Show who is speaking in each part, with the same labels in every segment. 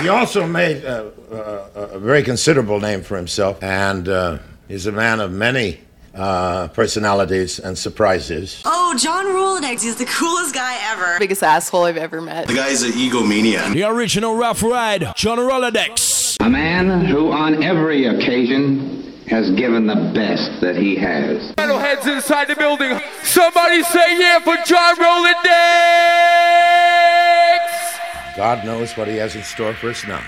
Speaker 1: He also made uh, uh, a very considerable name for himself, and uh, he's a man of many uh, personalities and surprises.
Speaker 2: Oh, John Rolodex is the coolest guy ever.
Speaker 3: Biggest asshole I've ever met.
Speaker 4: The guy's an egomaniac.
Speaker 5: The original Rough Ride, John Rolodex.
Speaker 6: A man who, on every occasion, has given the best that he has.
Speaker 7: Metalheads inside the building. Somebody say yeah for John Rolodex.
Speaker 1: God knows what he has in store for us now.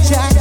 Speaker 8: just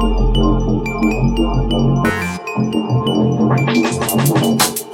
Speaker 8: Thank you.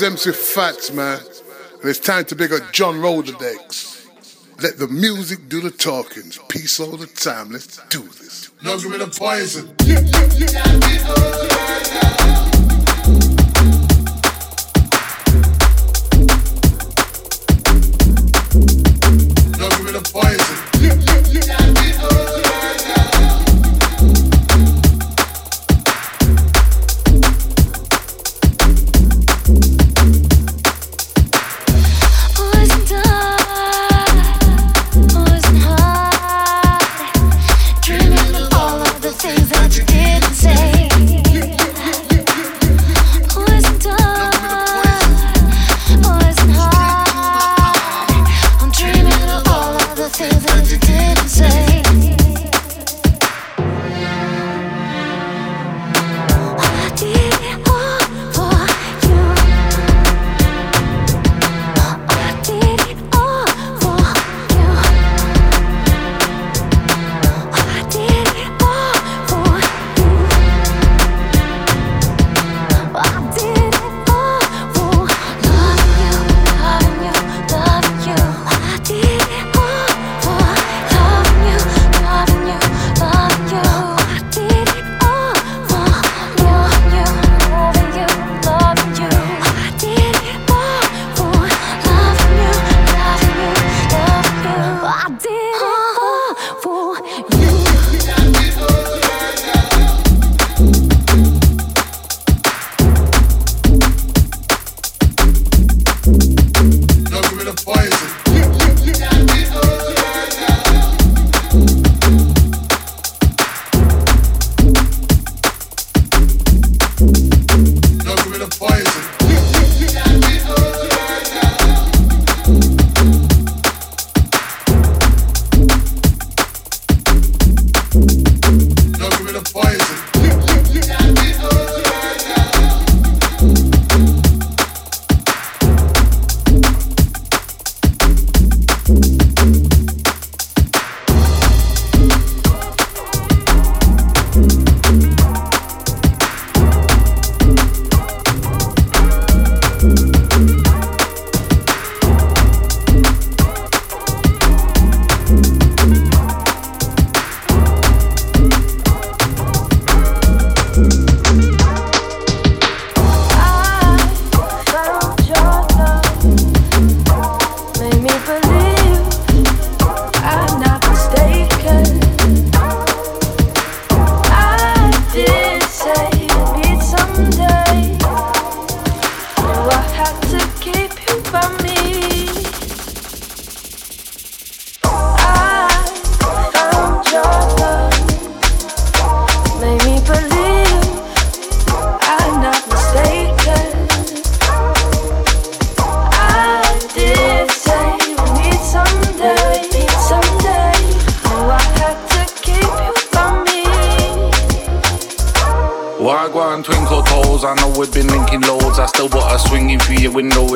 Speaker 1: Name's MC Fats, man. And it's time to big up John Rolodex. Let the music do the talking. Peace all the time. Let's do this. No, give me the poison.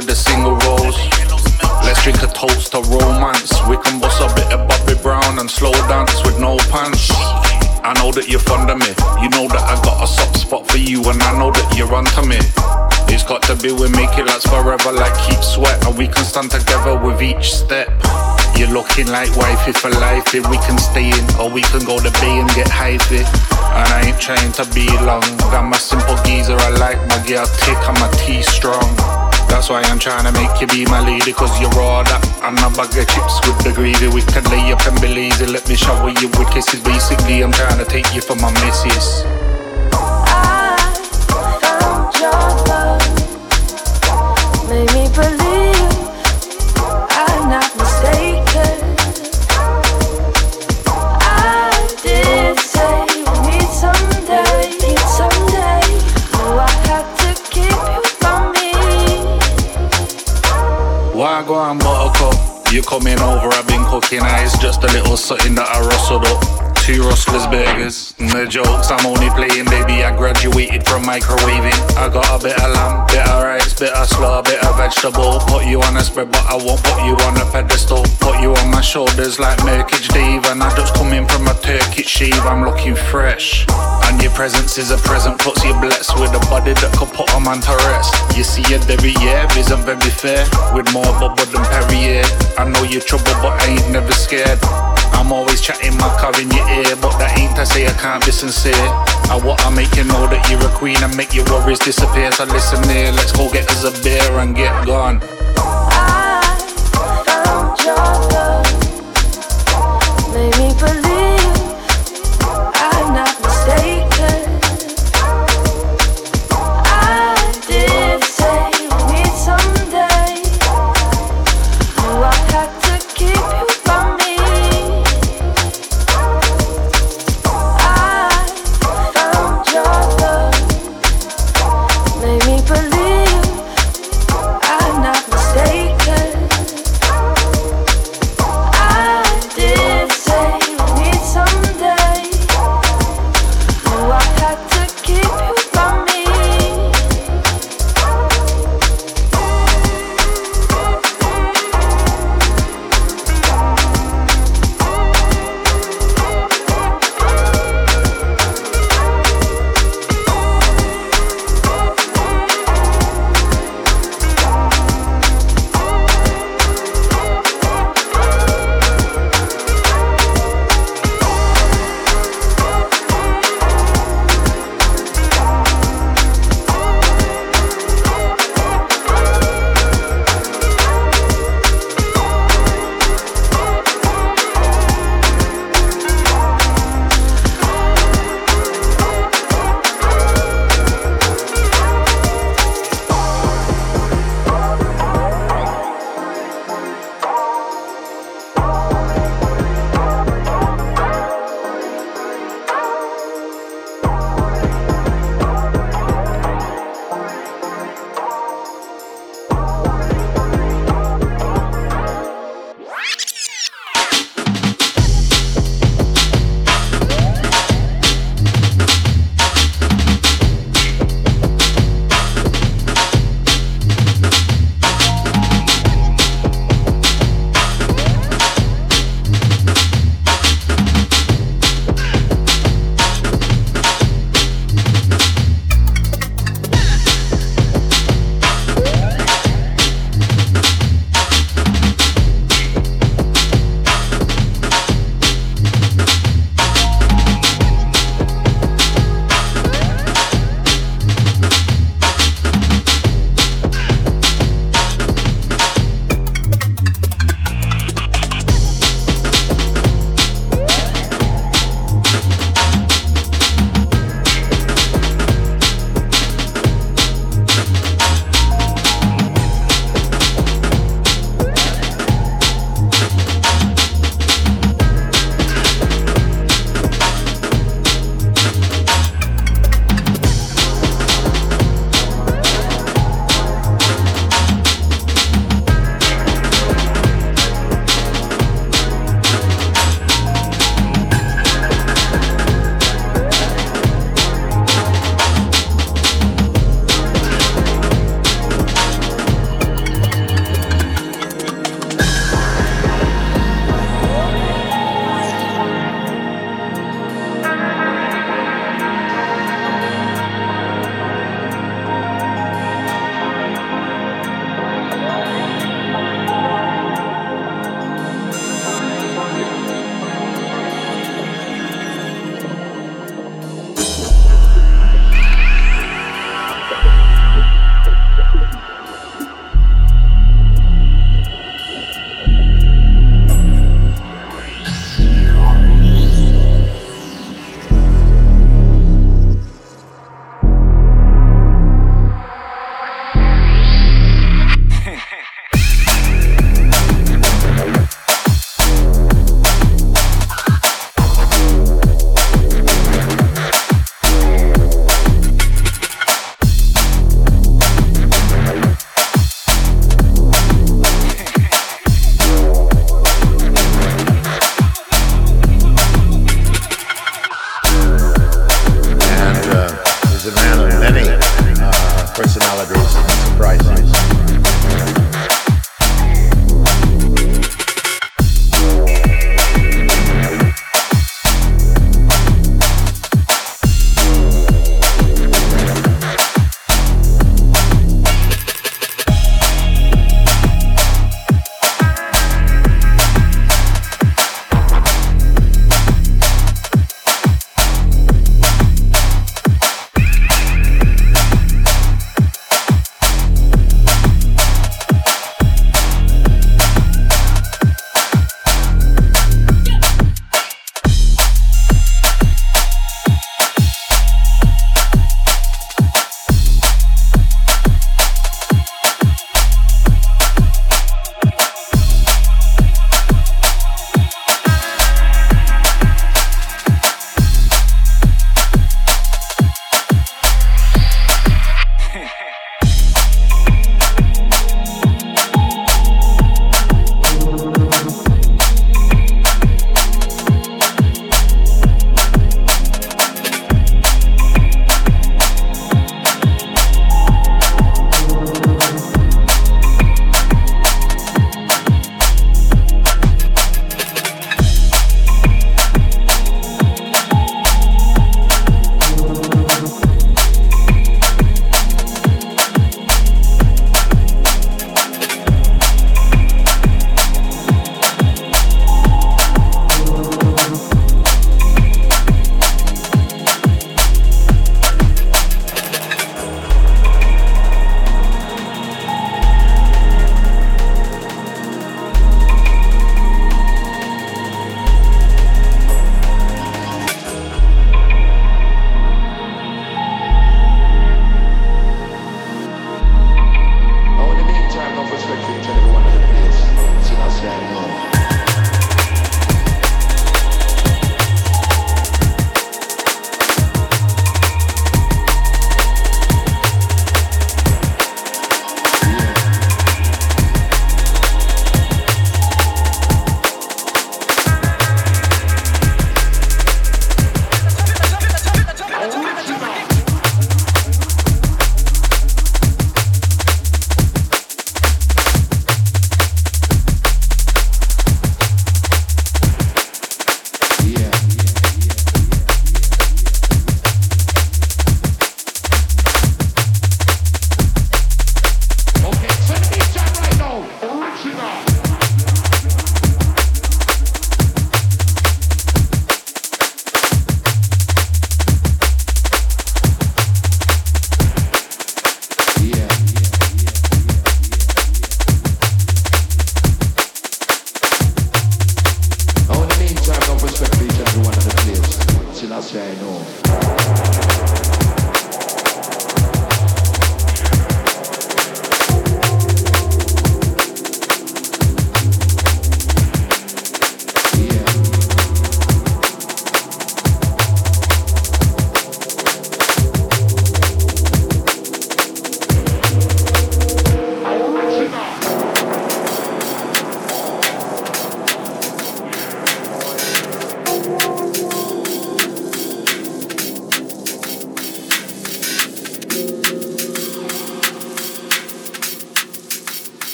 Speaker 9: With the single rolls. Let's drink a toast to romance. We can bust a bit of Bobby Brown and slow dance with no pants. I know that you're fond of me. You know that I got a soft spot for you, and I know that you're onto me. It's got to be we make it last forever, like keep sweat, and we can stand together with each step. You're looking like wifey for life. If we can stay in, or we can go to bay and get hyphy. And I ain't trying to be long. I'm a simple geezer. I like my girl thick. I'm a T strong. That's why I'm trying to make you be my lady. Cause you're all that. And a bag of chips with the gravy. We can lay up and be lazy. Let me shower you with kisses. Basically, I'm trying to take you for my missus.
Speaker 10: I found your love, made me believe
Speaker 9: Wagwan buttercup, you coming over, I've been cooking eyes, just a little something that I rustled up. two rustlers burgers. No jokes, I'm only playing, baby. I graduated from microwaving. I got a bit of lamb, rice, bit of slaw, bit of vegetable. Put you on a spread, but I won't put you on a pedestal. Put you on my shoulders like Merkage Dave, and I just come in from a Turkish shave. I'm looking fresh. And your presence is a present, puts you blessed with a body that could put a man to rest. You see a derriere isn't very fair, with more bubble than Perrier. I know you're trouble, but I ain't never scared. I'm always chatting my car in your ear, but that ain't to say I can't be sincere. I want I make you know that you're a queen and make your worries disappear. So listen here, let's go get us a beer and get gone.
Speaker 10: I found your love, made me believe